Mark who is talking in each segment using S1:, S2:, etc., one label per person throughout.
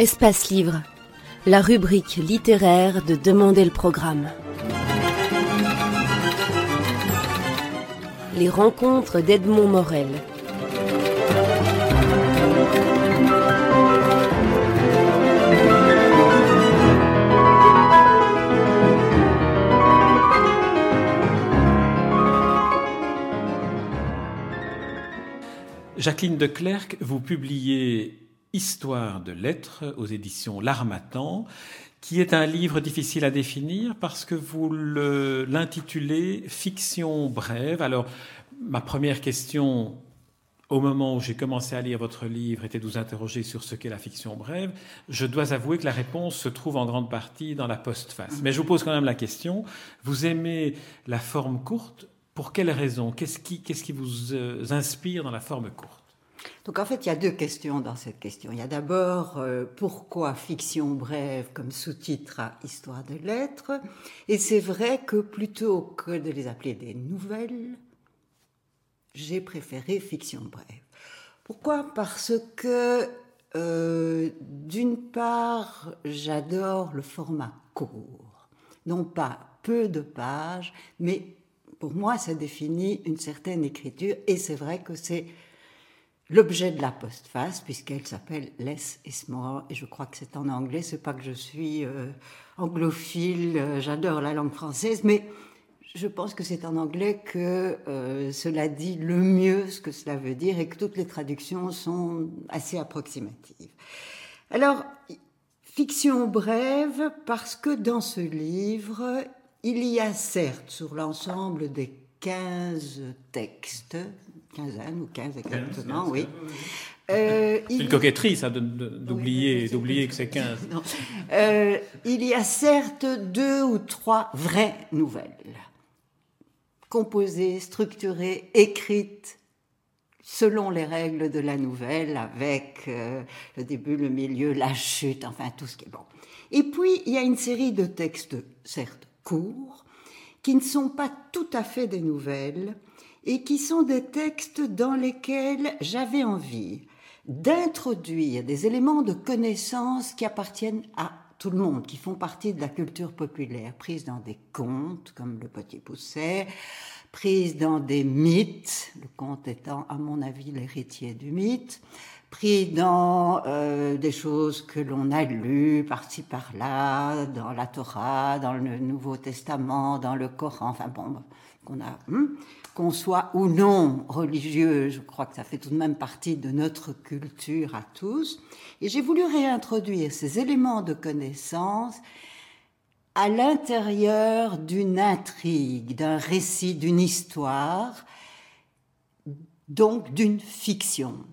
S1: Espace Livre, la rubrique littéraire de Demander le programme. Les rencontres d'Edmond Morel.
S2: Jacqueline de Clercq, vous publiez Histoire de lettres aux éditions L'Armatan, qui est un livre difficile à définir parce que vous l'intitulez Fiction brève. Alors, ma première question au moment où j'ai commencé à lire votre livre était de vous interroger sur ce qu'est la fiction brève. Je dois avouer que la réponse se trouve en grande partie dans la postface. Mais je vous pose quand même la question. Vous aimez la forme courte Pour quelle raison? Qu'est-ce qui, qui vous euh, inspire dans la forme courte?
S3: Donc en fait, il y a deux questions dans cette question. Il y a d'abord euh, pourquoi fiction brève comme sous-titre à Histoire de lettres. Et c'est vrai que plutôt que de les appeler des nouvelles, j'ai préféré fiction brève. Pourquoi? Parce que euh, d'une part, j'adore le format court. Non pas peu de pages, mais pour moi, ça définit une certaine écriture. Et c'est vrai que c'est l'objet de la postface, puisqu'elle s'appelle Less is more, et je crois que c'est en anglais, c'est pas que je suis euh, anglophile, euh, j'adore la langue française, mais je pense que c'est en anglais que euh, cela dit le mieux ce que cela veut dire et que toutes les traductions sont assez approximatives. Alors, fiction brève, parce que dans ce livre, il y a certes sur l'ensemble des 15 textes, quinzaine ou quinze exactement, oui.
S2: Euh, c'est une coquetterie, ça, d'oublier, d'oublier que c'est 15.
S3: Euh, il y a certes deux ou trois vraies nouvelles, composées, structurées, écrites selon les règles de la nouvelle, avec euh, le début, le milieu, la chute, enfin tout ce qui est bon. Et puis, il y a une série de textes, certes courts, qui ne sont pas tout à fait des nouvelles, et qui sont des textes dans lesquels j'avais envie d'introduire des éléments de connaissance qui appartiennent à tout le monde, qui font partie de la culture populaire, prise dans des contes comme le Petit Pousset, prise dans des mythes, le conte étant à mon avis l'héritier du mythe, pris dans euh, des choses que l'on a lues par-ci par-là, dans la Torah, dans le Nouveau Testament, dans le Coran, enfin bon, qu'on a, hmm, qu'on soit ou non religieux, je crois que ça fait tout de même partie de notre culture à tous. Et j'ai voulu réintroduire ces éléments de connaissance à l'intérieur d'une intrigue, d'un récit, d'une histoire, donc d'une fiction,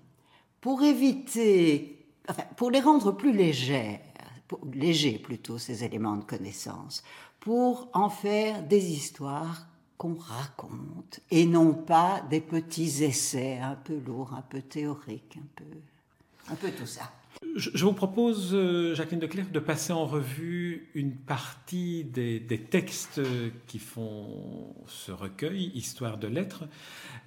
S3: pour éviter, enfin, pour les rendre plus légers, légers plutôt ces éléments de connaissance, pour en faire des histoires qu'on raconte et non pas des petits essais un peu lourds, un peu théoriques, un peu, un peu tout ça.
S2: Je vous propose, euh, Jacqueline de Clerc, de passer en revue une partie des, textes qui font ce recueil, Histoire de lettres.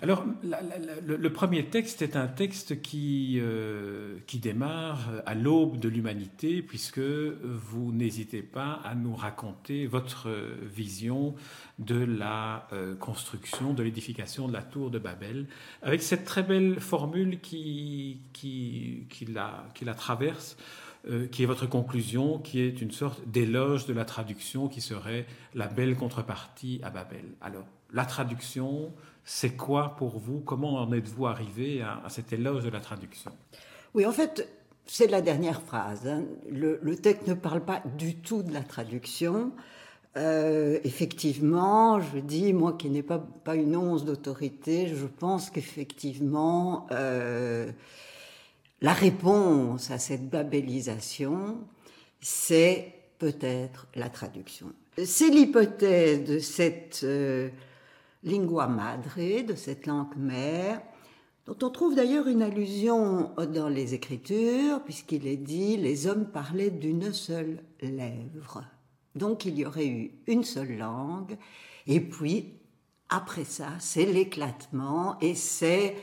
S2: Alors, le, premier texte est un texte qui, euh, qui démarre à l'aube de l'humanité, puisque vous n'hésitez pas à nous raconter votre vision de la euh, construction, de l'édification de la tour de Babel, avec cette très belle formule qui, qui, qui, la, traverse, euh, qui est votre conclusion, qui est une sorte d'éloge de la traduction qui serait la belle contrepartie à Babel. Alors, la traduction, c'est quoi pour vous? Comment en êtes-vous arrivé à, cet éloge de la traduction?
S3: Oui, en fait, c'est la dernière phrase. Hein. Le, le, texte ne parle pas du tout de la traduction. Euh, effectivement, je dis, moi qui n'ai pas, pas une once d'autorité, je pense qu'effectivement, euh, la réponse à cette babélisation, c'est peut-être la traduction. C'est l'hypothèse de cette euh, lingua madre, de cette langue mère, dont on trouve d'ailleurs une allusion dans les Écritures, puisqu'il est dit les hommes parlaient d'une seule lèvre. Donc il y aurait eu une seule langue, et puis après ça, c'est l'éclatement et c'est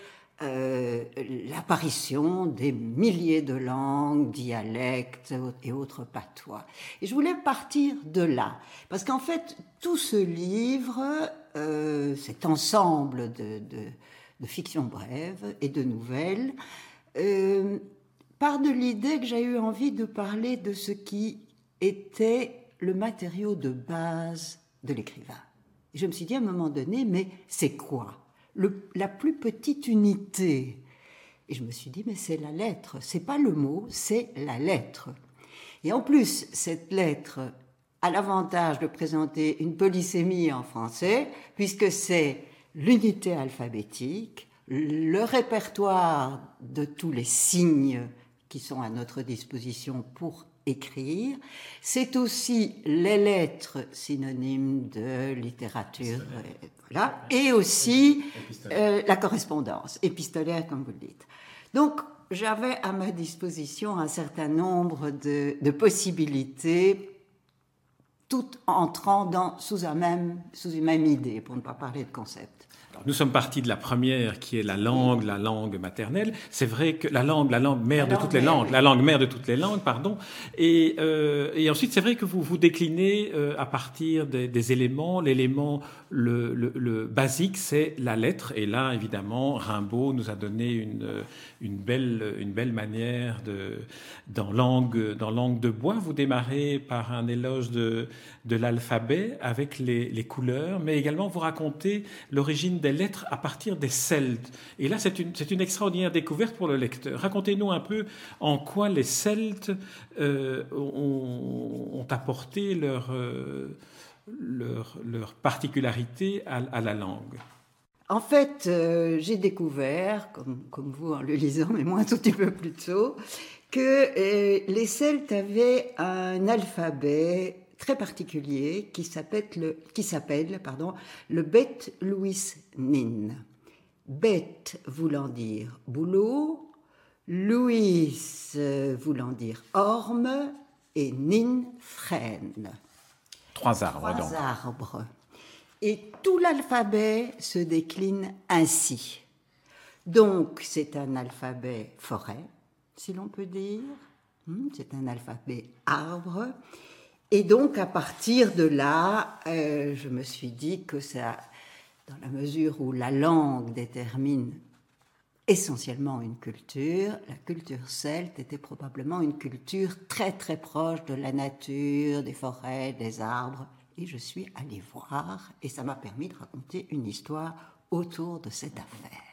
S3: euh, l'apparition des milliers de langues, dialectes et autres patois. Et je voulais partir de là, parce qu'en fait, tout ce livre, euh, cet ensemble de, de, fiction brève et de nouvelles, euh, part de l'idée que j'ai eu envie de parler de ce qui était le matériau de base de l'écrivain. Je me suis dit à un moment donné, mais c'est quoi? La plus petite unité. Et je me suis dit, mais c'est la lettre, c'est pas le mot, c'est la lettre. Et en plus, cette lettre a l'avantage de présenter une polysémie en français, puisque c'est l'unité alphabétique, le répertoire de tous les signes qui sont à notre disposition pour écrire. C'est aussi les lettres synonymes de littérature, et aussi euh, la correspondance épistolaire, comme vous le dites. Donc, j'avais à ma disposition un certain nombre de, de possibilités, toutes entrant dans, sous, un même, sous une même idée, pour ne pas parler de concept
S2: nous sommes partis de la première qui est la langue, la langue maternelle. C'est vrai que la langue, la langue mère de toutes les langues, la langue mère de toutes les langues, pardon. Et, euh, et ensuite, c'est vrai que vous vous déclinez euh, à partir des, des éléments. L'élément le, le, le, basique, c'est la lettre. Et là, évidemment, Rimbaud nous a donné une, une, belle, une belle manière de, dans langue, dans langue de bois. Vous démarrez par un éloge de, de l'alphabet avec les, les couleurs, mais également vous racontez l'origine des lettres à partir des Celtes. Et là, c'est une, une, extraordinaire découverte pour le lecteur. Racontez-nous un peu en quoi les Celtes euh, ont, apporté leur, euh, leur, particularité à, la langue.
S3: En fait, euh, j'ai découvert, comme, comme, vous en le lisant, mais moi un tout petit peu plus tôt, que les Celtes avaient un alphabet très particulier qui s'appelle le, qui s'appelle, pardon, le Bet Louis Nin. Bet voulant dire boulot, Louis voulant dire orme et Nin frêne.
S2: Trois arbres.
S3: Trois arbres. Et tout l'alphabet se décline ainsi. Donc c'est un alphabet forêt, si l'on peut dire. Hmm, c'est un alphabet arbre et donc, à partir de là, euh, je me suis dit que ça, dans la mesure où la langue détermine essentiellement une culture, la culture celte était probablement une culture très très proche de la nature, des forêts, des arbres. Et je suis allée voir, et ça m'a permis de raconter une histoire autour de cette affaire.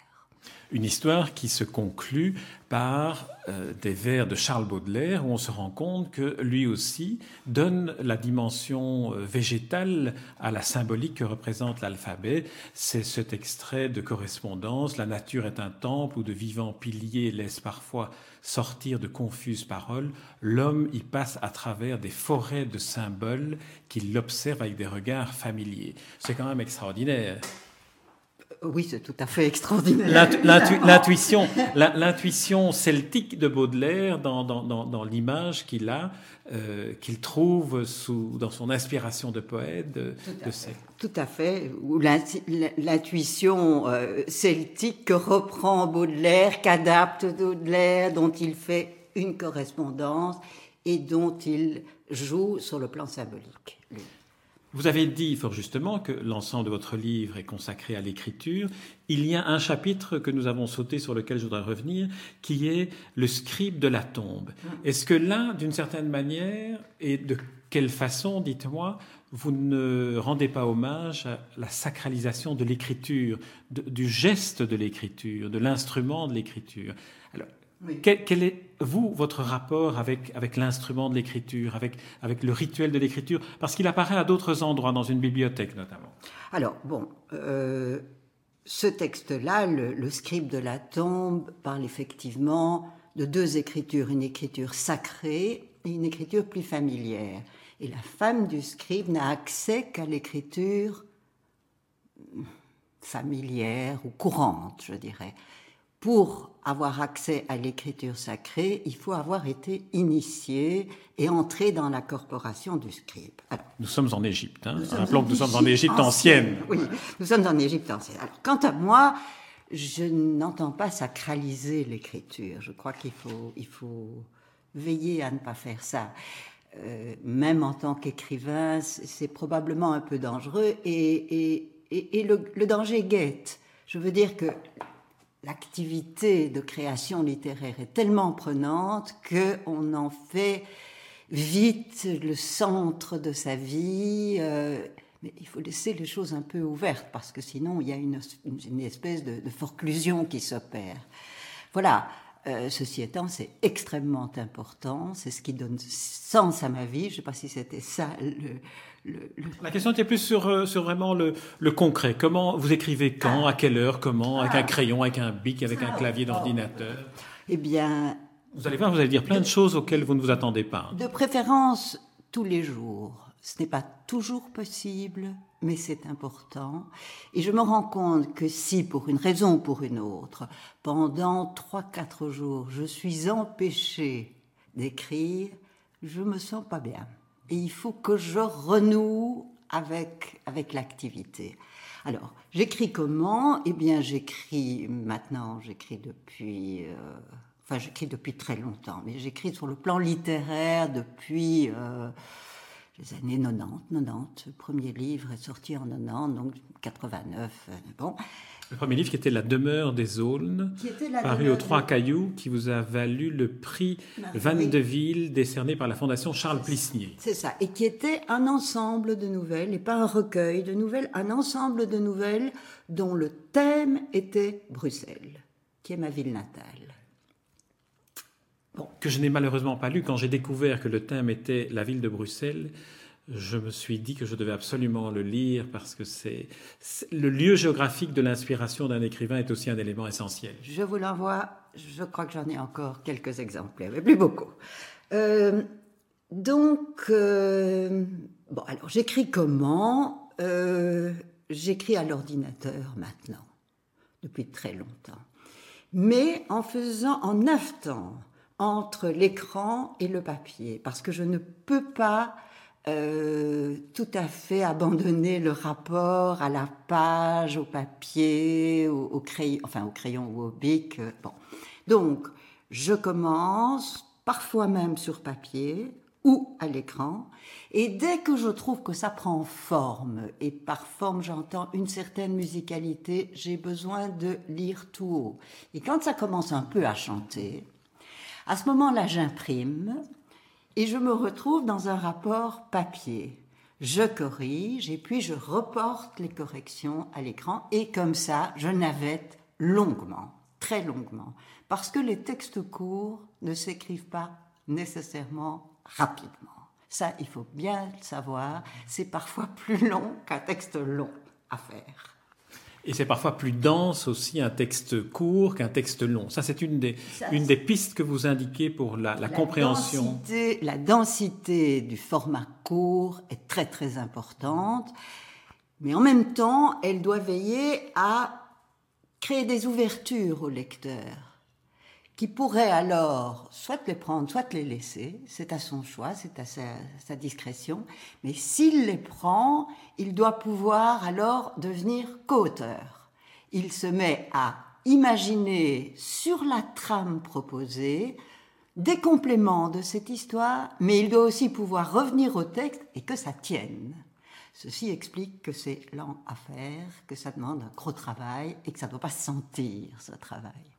S2: Une histoire qui se conclut par euh, des vers de Charles Baudelaire où on se rend compte que lui aussi donne la dimension euh, végétale à la symbolique que représente l'alphabet. C'est cet extrait de correspondance. La nature est un temple où de vivants piliers laissent parfois sortir de confuses paroles. L'homme y passe à travers des forêts de symboles qu'il observe avec des regards familiers. C'est quand même extraordinaire.
S3: Oui, c'est tout à fait extraordinaire.
S2: L'intuition, l'intuition celtique de Baudelaire dans, dans, l'image qu'il a, euh, qu'il trouve sous, dans son inspiration de poète. De,
S3: tout, à fait. Ou l'intuition euh, celtique que reprend Baudelaire, qu'adapte Baudelaire, dont il fait une correspondance et dont il joue sur le plan symbolique.
S2: Vous avez dit fort justement que l'ensemble de votre livre est consacré à l'écriture. Il y a un chapitre que nous avons sauté sur lequel je voudrais revenir, qui est le scribe de la tombe. Est-ce que là, d'une certaine manière, et de quelle façon, dites-moi, vous ne rendez pas hommage à la sacralisation de l'écriture, du geste de l'écriture, de l'instrument de l'écriture? Alors, quel, est, vous, votre rapport avec, avec l'instrument de l'écriture, avec, avec le rituel de l'écriture? Parce qu'il apparaît à d'autres endroits, dans une bibliothèque notamment.
S3: Alors, bon, euh, ce texte-là, le, le, scribe de la tombe, parle effectivement de deux écritures, une écriture sacrée et une écriture plus familière. Et la femme du scribe n'a accès qu'à l'écriture familière ou courante, je dirais pour avoir accès à l'écriture sacrée, il faut avoir été initié et entré dans la corporation du scribe.
S2: nous sommes en Égypte. Hein. Rappelons que nous sommes en Égypte ancienne.
S3: Oui, nous sommes en Égypte ancienne. Alors, quant à moi, je n'entends pas sacraliser l'écriture. Je crois qu'il faut, il faut veiller à ne pas faire ça. Euh, même en tant qu'écrivain, c'est probablement un peu dangereux et, et, et, le, le, danger guette. Je veux dire que l'activité de création littéraire est tellement prenante qu'on en fait vite le centre de sa vie. Euh, mais il faut laisser les choses un peu ouvertes parce que sinon il y a une, une espèce de, de, forclusion qui s'opère. Voilà. Euh, ceci étant, c'est extrêmement important. C'est ce qui donne sens à ma vie. Je ne sais pas si c'était ça le, le, le,
S2: La question était plus sur, euh, sur vraiment le, le, concret. Comment vous écrivez quand, ah. à quelle heure, comment, avec ah. un crayon, avec un bic, avec ah. un clavier d'ordinateur?
S3: Eh bien.
S2: Vous allez voir, vous allez dire plein de, de choses auxquelles vous ne vous attendez pas.
S3: De préférence tous les jours. Ce n'est pas toujours possible, mais c'est important. Et je me rends compte que si, pour une raison ou pour une autre, pendant trois, quatre jours, je suis empêchée d'écrire, je me sens pas bien. Et il faut que je renoue avec, avec l'activité. Alors, j'écris comment? Eh bien, j'écris maintenant, j'écris depuis... Euh, enfin, j'écris depuis très longtemps, mais j'écris sur le plan littéraire depuis... Euh, les années 90, 90. Le premier livre est sorti en 90, donc 89. Euh, bon.
S2: Le premier livre qui était La demeure des Aulnes, paru aux Trois Cailloux, qui vous a valu le prix Van de Ville décerné par la Fondation Charles Plisnier.
S3: C'est ça, et qui était un ensemble de nouvelles, et pas un recueil de nouvelles, un ensemble de nouvelles dont le thème était Bruxelles, qui est ma ville natale.
S2: Bon. Que je n'ai malheureusement pas lu. Quand j'ai découvert que le thème était la ville de Bruxelles, je me suis dit que je devais absolument le lire parce que c'est le lieu géographique de l'inspiration d'un écrivain est aussi un élément essentiel.
S3: Je vous l'envoie. Je crois que j'en ai encore quelques exemplaires, mais plus beaucoup. Euh, donc, euh, bon, alors j'écris comment? Euh, J'écris à l'ordinateur maintenant, depuis très longtemps, mais en faisant, en aftant entre l'écran et le papier, parce que je ne peux pas euh, tout à fait abandonner le rapport à la page, au papier, au, au crayon, enfin au crayon ou au bic. Euh, bon. Donc, je commence, parfois même sur papier ou à l'écran, et dès que je trouve que ça prend forme, et par forme j'entends une certaine musicalité, j'ai besoin de lire tout haut. Et quand ça commence un peu à chanter, à ce moment-là, j'imprime et je me retrouve dans un rapport papier. Je corrige et puis je reporte les corrections à l'écran et comme ça, je navette longuement, très longuement, parce que les textes courts ne s'écrivent pas nécessairement rapidement. Ça, il faut bien le savoir, c'est parfois plus long qu'un texte long à faire.
S2: Et c'est parfois plus dense aussi un texte court qu'un texte long. Ça, c'est une des, Ça, une des pistes que vous indiquez pour la, la, la compréhension.
S3: Densité, la densité du format court est très très importante, mais en même temps, elle doit veiller à créer des ouvertures au lecteur qui pourrait alors soit les prendre, soit les laisser. C'est à son choix, c'est à sa, discrétion. Mais s'il les prend, il doit pouvoir alors devenir co-auteur. Il se met à imaginer sur la trame proposée des compléments de cette histoire, mais il doit aussi pouvoir revenir au texte et que ça tienne. Ceci explique que c'est lent à faire, que ça demande un gros travail et que ça ne doit pas sentir ce travail.